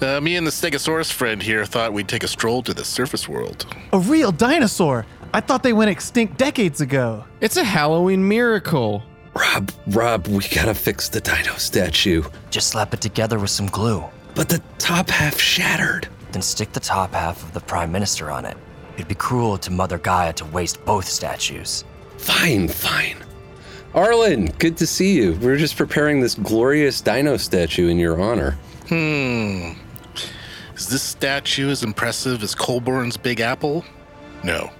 Uh, me and the Stegosaurus friend here thought we'd take a stroll to the surface world. A real dinosaur! I thought they went extinct decades ago. It's a Halloween miracle. Rob, Rob, we gotta fix the dino statue. Just slap it together with some glue. But the top half shattered. Then stick the top half of the Prime Minister on it. It'd be cruel to Mother Gaia to waste both statues. Fine, fine. Arlen, good to see you. We're just preparing this glorious dino statue in your honor. Hmm. Is this statue as impressive as Colborne's Big Apple? No.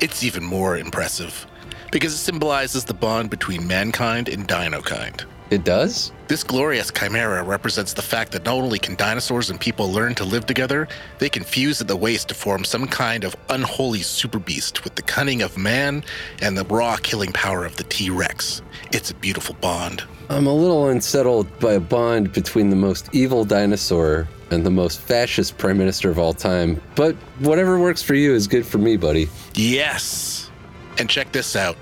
It's even more impressive because it symbolizes the bond between mankind and dinokind. It does? This glorious chimera represents the fact that not only can dinosaurs and people learn to live together, they can fuse at the waist to form some kind of unholy super beast with the cunning of man and the raw killing power of the T Rex. It's a beautiful bond. I'm a little unsettled by a bond between the most evil dinosaur and the most fascist prime minister of all time, but whatever works for you is good for me, buddy. Yes! And check this out.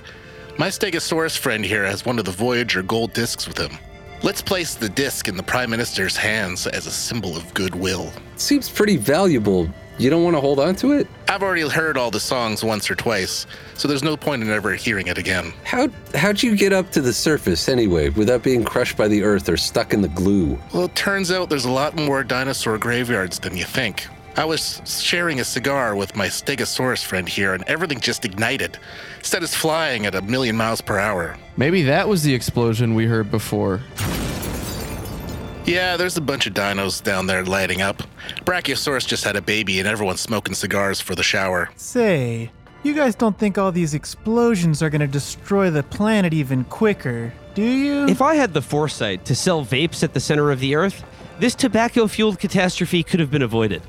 My Stegosaurus friend here has one of the Voyager gold discs with him. Let's place the disc in the Prime Minister's hands as a symbol of goodwill. Seems pretty valuable. You don't want to hold on to it? I've already heard all the songs once or twice, so there's no point in ever hearing it again. How how'd you get up to the surface anyway, without being crushed by the earth or stuck in the glue? Well, it turns out there's a lot more dinosaur graveyards than you think. I was sharing a cigar with my Stegosaurus friend here, and everything just ignited. Set us flying at a million miles per hour. Maybe that was the explosion we heard before. Yeah, there's a bunch of dinos down there lighting up. Brachiosaurus just had a baby, and everyone's smoking cigars for the shower. Say, you guys don't think all these explosions are gonna destroy the planet even quicker, do you? If I had the foresight to sell vapes at the center of the earth, this tobacco fueled catastrophe could have been avoided.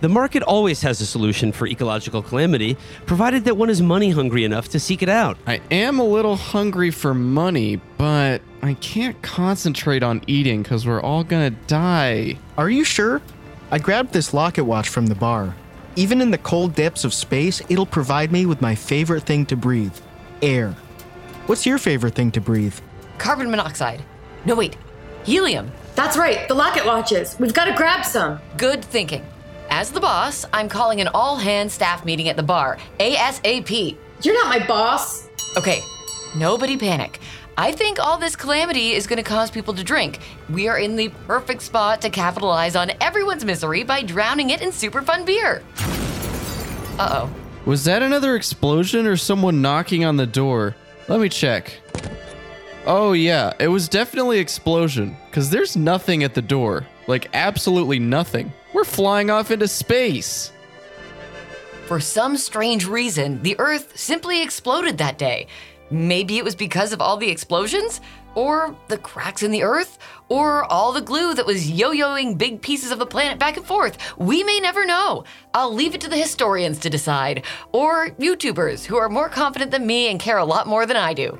The market always has a solution for ecological calamity, provided that one is money hungry enough to seek it out. I am a little hungry for money, but I can't concentrate on eating because we're all gonna die. Are you sure? I grabbed this locket watch from the bar. Even in the cold depths of space, it'll provide me with my favorite thing to breathe air. What's your favorite thing to breathe? Carbon monoxide. No, wait. Helium. That's right, the locket watches. We've got to grab some. Good thinking. As the boss, I'm calling an all hands staff meeting at the bar. ASAP. You're not my boss. Okay, nobody panic. I think all this calamity is going to cause people to drink. We are in the perfect spot to capitalize on everyone's misery by drowning it in super fun beer. Uh oh. Was that another explosion or someone knocking on the door? Let me check. Oh yeah, it was definitely explosion cuz there's nothing at the door. Like absolutely nothing. We're flying off into space. For some strange reason, the Earth simply exploded that day. Maybe it was because of all the explosions, or the cracks in the Earth, or all the glue that was yo yoing big pieces of the planet back and forth. We may never know. I'll leave it to the historians to decide, or YouTubers who are more confident than me and care a lot more than I do.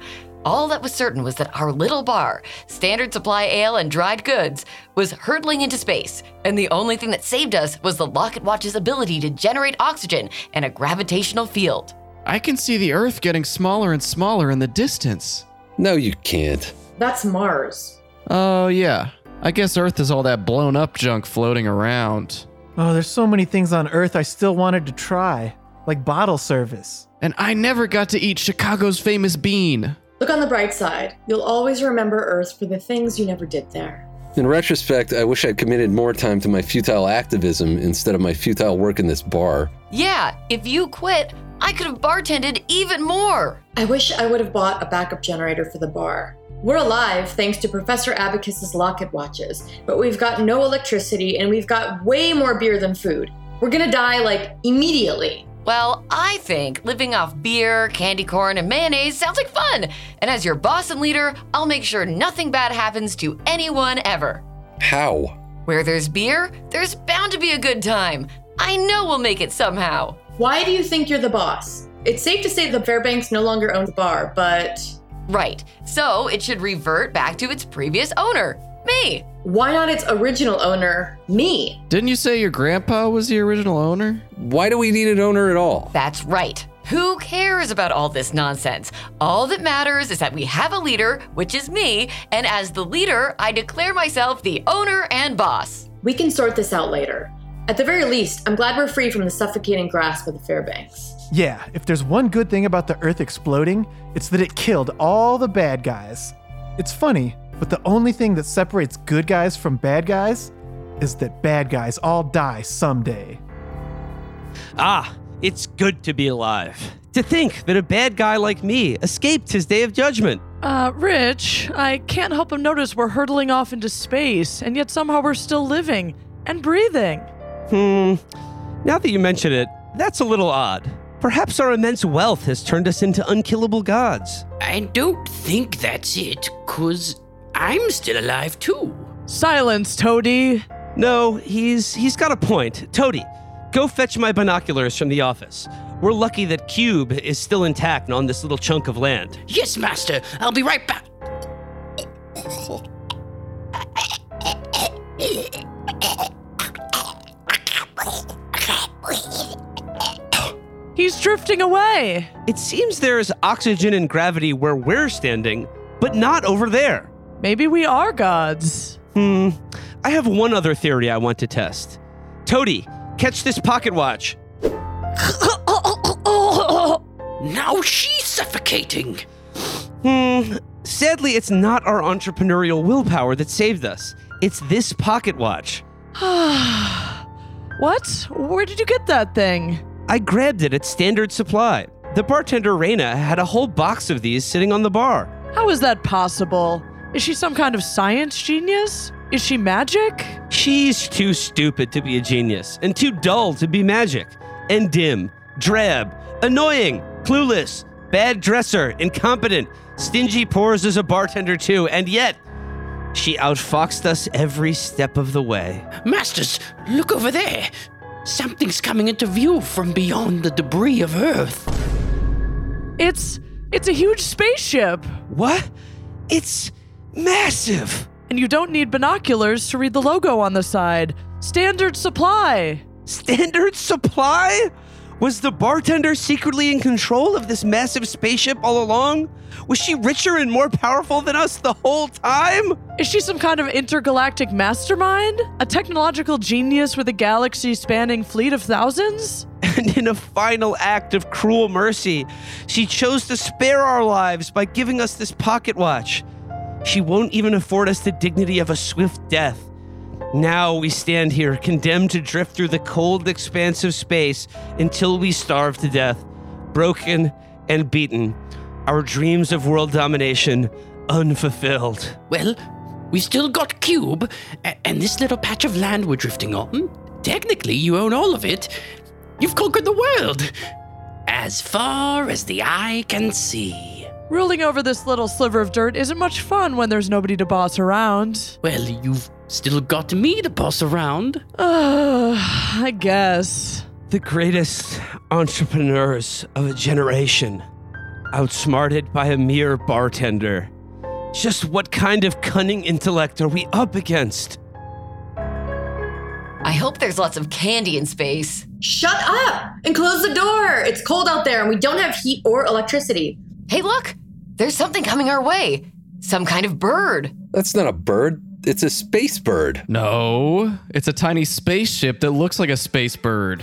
All that was certain was that our little bar, standard supply ale and dried goods, was hurtling into space, and the only thing that saved us was the Locket Watch's ability to generate oxygen and a gravitational field. I can see the Earth getting smaller and smaller in the distance. No, you can't. That's Mars. Oh yeah. I guess Earth is all that blown up junk floating around. oh, there's so many things on Earth I still wanted to try, like bottle service. And I never got to eat Chicago's famous bean. Look on the bright side. You'll always remember Earth for the things you never did there. In retrospect, I wish I'd committed more time to my futile activism instead of my futile work in this bar. Yeah, if you quit, I could have bartended even more. I wish I would have bought a backup generator for the bar. We're alive thanks to Professor Abacus's locket watches, but we've got no electricity and we've got way more beer than food. We're gonna die like immediately. Well, I think living off beer, candy corn, and mayonnaise sounds like fun. And as your boss and leader, I'll make sure nothing bad happens to anyone ever. How? Where there's beer, there's bound to be a good time. I know we'll make it somehow. Why do you think you're the boss? It's safe to say the Fairbanks no longer owns the bar, but Right, so it should revert back to its previous owner, me. Why not its original owner, me? Didn't you say your grandpa was the original owner? Why do we need an owner at all? That's right. Who cares about all this nonsense? All that matters is that we have a leader, which is me, and as the leader, I declare myself the owner and boss. We can sort this out later. At the very least, I'm glad we're free from the suffocating grasp of the Fairbanks. Yeah, if there's one good thing about the Earth exploding, it's that it killed all the bad guys. It's funny, but the only thing that separates good guys from bad guys is that bad guys all die someday. Ah, it's good to be alive. To think that a bad guy like me escaped his day of judgment. Uh, Rich, I can't help but notice we're hurtling off into space, and yet somehow we're still living and breathing. Hmm. Now that you mention it, that's a little odd. Perhaps our immense wealth has turned us into unkillable gods. I don't think that's it, cause I'm still alive too. Silence, Toady. No, he's he's got a point. Toady, go fetch my binoculars from the office. We're lucky that Cube is still intact on this little chunk of land. Yes, Master. I'll be right back. He's drifting away. It seems there's oxygen and gravity where we're standing, but not over there. Maybe we are gods. Hmm. I have one other theory I want to test. Toady, catch this pocket watch. Now she's suffocating. Hmm. Sadly, it's not our entrepreneurial willpower that saved us. It's this pocket watch. what? Where did you get that thing? I grabbed it at Standard Supply. The bartender Raina had a whole box of these sitting on the bar. How is that possible? Is she some kind of science genius? Is she magic? She's too stupid to be a genius, and too dull to be magic, and dim, drab, annoying, clueless, bad dresser, incompetent, stingy pours as a bartender too, and yet she outfoxed us every step of the way. Masters, look over there. Something's coming into view from beyond the debris of Earth. It's it's a huge spaceship. What? It's massive. And you don't need binoculars to read the logo on the side. Standard supply. Standard supply? Was the bartender secretly in control of this massive spaceship all along? Was she richer and more powerful than us the whole time? Is she some kind of intergalactic mastermind? A technological genius with a galaxy spanning fleet of thousands? And in a final act of cruel mercy, she chose to spare our lives by giving us this pocket watch. She won't even afford us the dignity of a swift death. Now we stand here, condemned to drift through the cold expanse of space until we starve to death, broken and beaten, our dreams of world domination unfulfilled. Well, we still got Cube, and this little patch of land we're drifting on. Hmm, technically, you own all of it. You've conquered the world. As far as the eye can see. Ruling over this little sliver of dirt isn't much fun when there's nobody to boss around. Well, you've still got me to boss around. Uh, I guess. The greatest entrepreneurs of a generation, outsmarted by a mere bartender. Just what kind of cunning intellect are we up against? I hope there's lots of candy in space. Shut up and close the door. It's cold out there and we don't have heat or electricity. Hey, look! There's something coming our way. Some kind of bird. That's not a bird. It's a space bird. No, it's a tiny spaceship that looks like a space bird.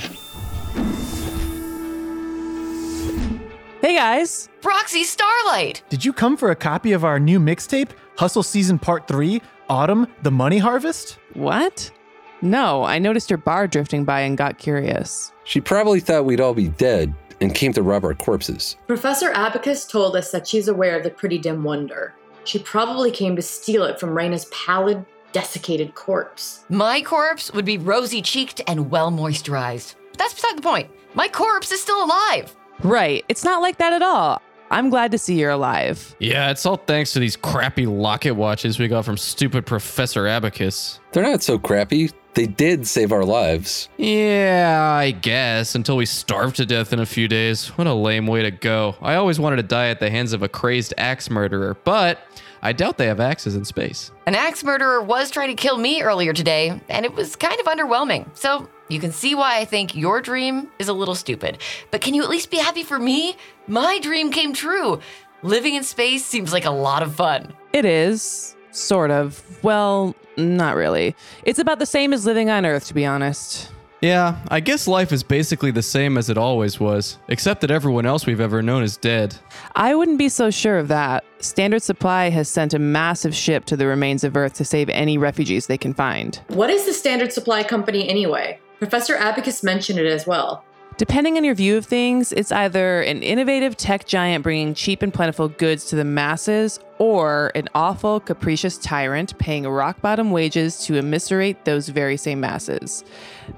Hey guys. Proxy Starlight! Did you come for a copy of our new mixtape, Hustle Season Part 3, Autumn, The Money Harvest? What? No, I noticed your bar drifting by and got curious. She probably thought we'd all be dead and came to rob our corpses. Professor Abacus told us that she's aware of the Pretty Dim Wonder. She probably came to steal it from Raina's pallid, desiccated corpse. My corpse would be rosy cheeked and well moisturized. But that's beside the point. My corpse is still alive. Right. It's not like that at all. I'm glad to see you're alive. Yeah, it's all thanks to these crappy locket watches we got from stupid Professor Abacus. They're not so crappy. They did save our lives. Yeah, I guess, until we starved to death in a few days. What a lame way to go. I always wanted to die at the hands of a crazed axe murderer, but I doubt they have axes in space. An axe murderer was trying to kill me earlier today, and it was kind of underwhelming. So You can see why I think your dream is a little stupid. But can you at least be happy for me? My dream came true. Living in space seems like a lot of fun. It is. Sort of. Well, not really. It's about the same as living on Earth, to be honest. Yeah, I guess life is basically the same as it always was, except that everyone else we've ever known is dead. I wouldn't be so sure of that. Standard Supply has sent a massive ship to the remains of Earth to save any refugees they can find. What is the Standard Supply Company anyway? Professor Abacus mentioned it as well. Depending on your view of things, it's either an innovative tech giant bringing cheap and plentiful goods to the masses, or an awful, capricious tyrant paying rock bottom wages to immiserate those very same masses.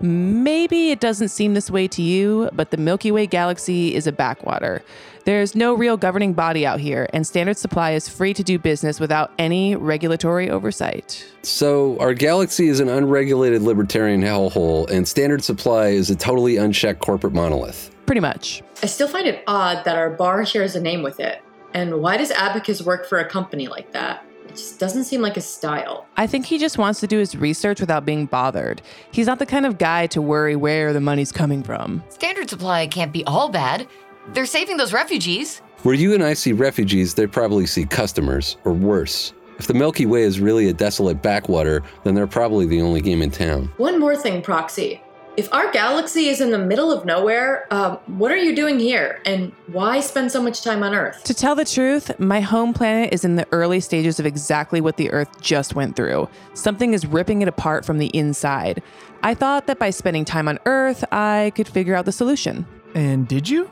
Maybe it doesn't seem this way to you, but the Milky Way galaxy is a backwater. There's no real governing body out here, and Standard Supply is free to do business without any regulatory oversight. So, our galaxy is an unregulated libertarian hellhole, and Standard Supply is a totally unchecked corporate monolith. Pretty much. I still find it odd that our bar shares a name with it. And why does Abacus work for a company like that? It just doesn't seem like his style. I think he just wants to do his research without being bothered. He's not the kind of guy to worry where the money's coming from. Standard Supply can't be all bad. They're saving those refugees. Where you and I see refugees, they probably see customers, or worse. If the Milky Way is really a desolate backwater, then they're probably the only game in town. One more thing, Proxy. If our galaxy is in the middle of nowhere, um, what are you doing here? And why spend so much time on Earth? To tell the truth, my home planet is in the early stages of exactly what the Earth just went through. Something is ripping it apart from the inside. I thought that by spending time on Earth, I could figure out the solution. And did you?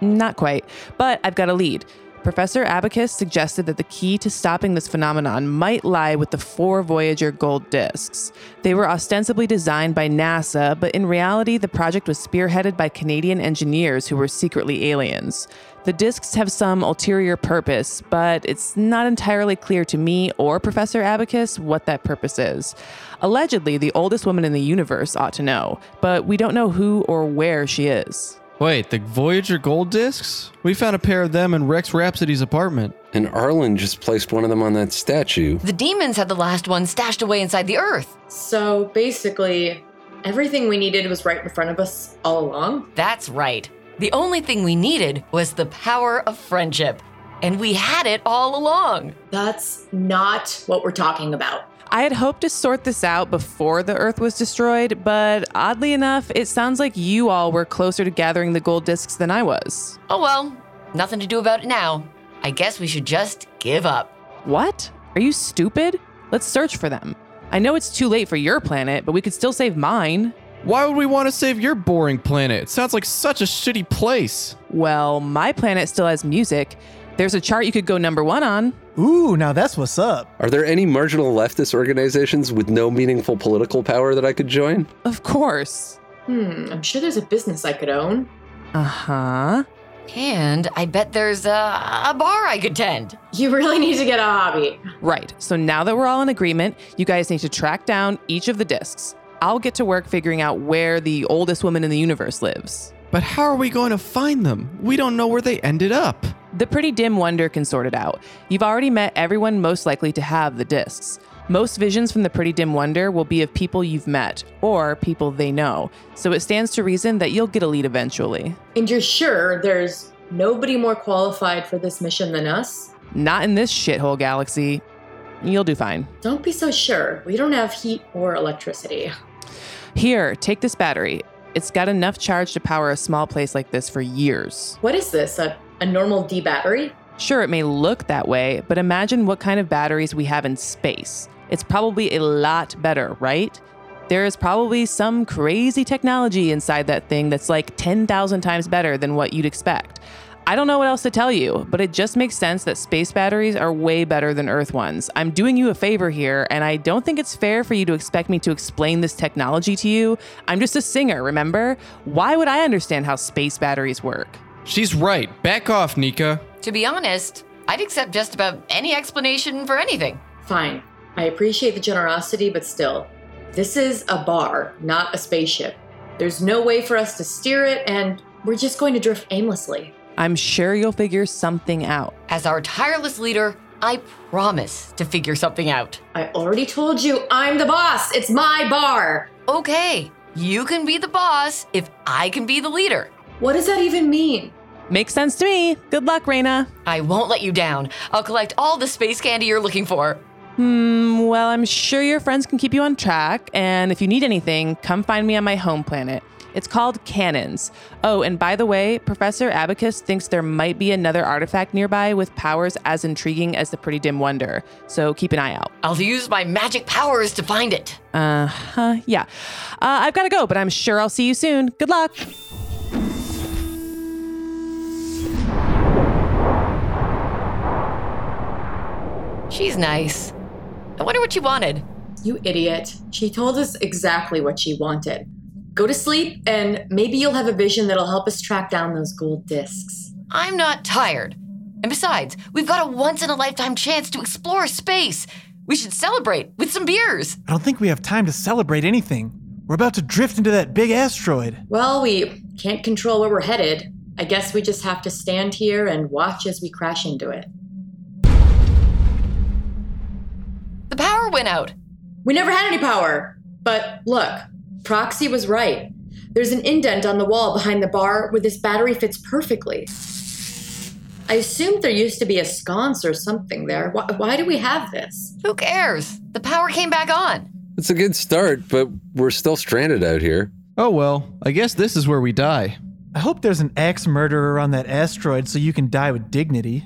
Not quite, but I've got a lead. Professor Abacus suggested that the key to stopping this phenomenon might lie with the four Voyager gold discs. They were ostensibly designed by NASA, but in reality, the project was spearheaded by Canadian engineers who were secretly aliens. The discs have some ulterior purpose, but it's not entirely clear to me or Professor Abacus what that purpose is. Allegedly, the oldest woman in the universe ought to know, but we don't know who or where she is. Wait, the Voyager gold discs? We found a pair of them in Rex Rhapsody's apartment. And Arlen just placed one of them on that statue. The demons had the last one stashed away inside the earth. So basically, everything we needed was right in front of us all along? That's right. The only thing we needed was the power of friendship. And we had it all along. That's not what we're talking about. I had hoped to sort this out before the Earth was destroyed, but oddly enough, it sounds like you all were closer to gathering the gold discs than I was. Oh well, nothing to do about it now. I guess we should just give up. What? Are you stupid? Let's search for them. I know it's too late for your planet, but we could still save mine. Why would we want to save your boring planet? It sounds like such a shitty place. Well, my planet still has music. There's a chart you could go number one on. Ooh, now that's what's up. Are there any marginal leftist organizations with no meaningful political power that I could join? Of course. Hmm, I'm sure there's a business I could own. Uh huh. And I bet there's a, a bar I could tend. You really need to get a hobby. Right. So now that we're all in agreement, you guys need to track down each of the discs. I'll get to work figuring out where the oldest woman in the universe lives. But how are we going to find them? We don't know where they ended up. The Pretty Dim Wonder can sort it out. You've already met everyone most likely to have the discs. Most visions from the Pretty Dim Wonder will be of people you've met or people they know, so it stands to reason that you'll get a lead eventually. And you're sure there's nobody more qualified for this mission than us? Not in this shithole galaxy. You'll do fine. Don't be so sure. We don't have heat or electricity. Here, take this battery. It's got enough charge to power a small place like this for years. What is this? A, a normal D battery? Sure, it may look that way, but imagine what kind of batteries we have in space. It's probably a lot better, right? There is probably some crazy technology inside that thing that's like 10,000 times better than what you'd expect. I don't know what else to tell you, but it just makes sense that space batteries are way better than Earth ones. I'm doing you a favor here, and I don't think it's fair for you to expect me to explain this technology to you. I'm just a singer, remember? Why would I understand how space batteries work? She's right. Back off, Nika. To be honest, I'd accept just about any explanation for anything. Fine. I appreciate the generosity, but still, this is a bar, not a spaceship. There's no way for us to steer it, and we're just going to drift aimlessly. I'm sure you'll figure something out. As our tireless leader, I promise to figure something out. I already told you I'm the boss. It's my bar. Okay, You can be the boss if I can be the leader. What does that even mean? Makes sense to me. Good luck, Raina. I won't let you down. I'll collect all the space candy you're looking for. Hmm, well, I'm sure your friends can keep you on track, and if you need anything, come find me on my home planet. It's called Cannons. Oh, and by the way, Professor Abacus thinks there might be another artifact nearby with powers as intriguing as the Pretty Dim Wonder, so keep an eye out. I'll use my magic powers to find it. Uh huh, yeah. Uh, I've got to go, but I'm sure I'll see you soon. Good luck. She's nice. I wonder what she wanted. You idiot. She told us exactly what she wanted. Go to sleep, and maybe you'll have a vision that'll help us track down those gold discs. I'm not tired. And besides, we've got a once in a lifetime chance to explore space. We should celebrate with some beers. I don't think we have time to celebrate anything. We're about to drift into that big asteroid. Well, we can't control where we're headed. I guess we just have to stand here and watch as we crash into it. The power went out. We never had any power. But look, Proxy was right. There's an indent on the wall behind the bar where this battery fits perfectly. I assumed there used to be a sconce or something there. Why, why do we have this? Who cares? The power came back on. It's a good start, but we're still stranded out here. Oh well, I guess this is where we die. I hope there's an axe murderer on that asteroid so you can die with dignity.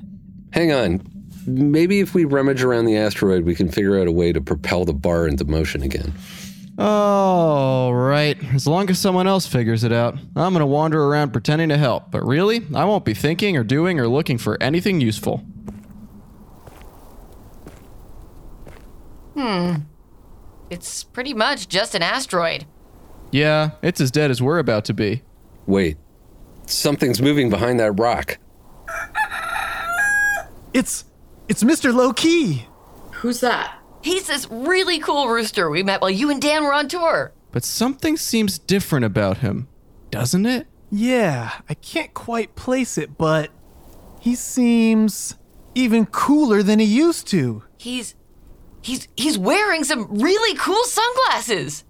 Hang on. Maybe if we rummage around the asteroid, we can figure out a way to propel the bar into motion again. All right. As long as someone else figures it out, I'm going to wander around pretending to help. But really, I won't be thinking or doing or looking for anything useful. Hmm. It's pretty much just an asteroid. Yeah, it's as dead as we're about to be. Wait. Something's moving behind that rock. It's it's Mr. Low Key. Who's that? He's this really cool rooster we met while you and Dan were on tour. But something seems different about him, doesn't it? Yeah, I can't quite place it, but he seems even cooler than he used to. He's he's he's wearing some really cool sunglasses.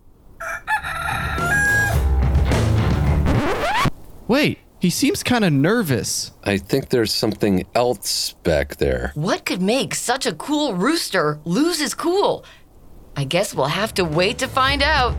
Wait, he seems kind of nervous. I think there's something else back there. What could make such a cool rooster lose his cool? I guess we'll have to wait to find out.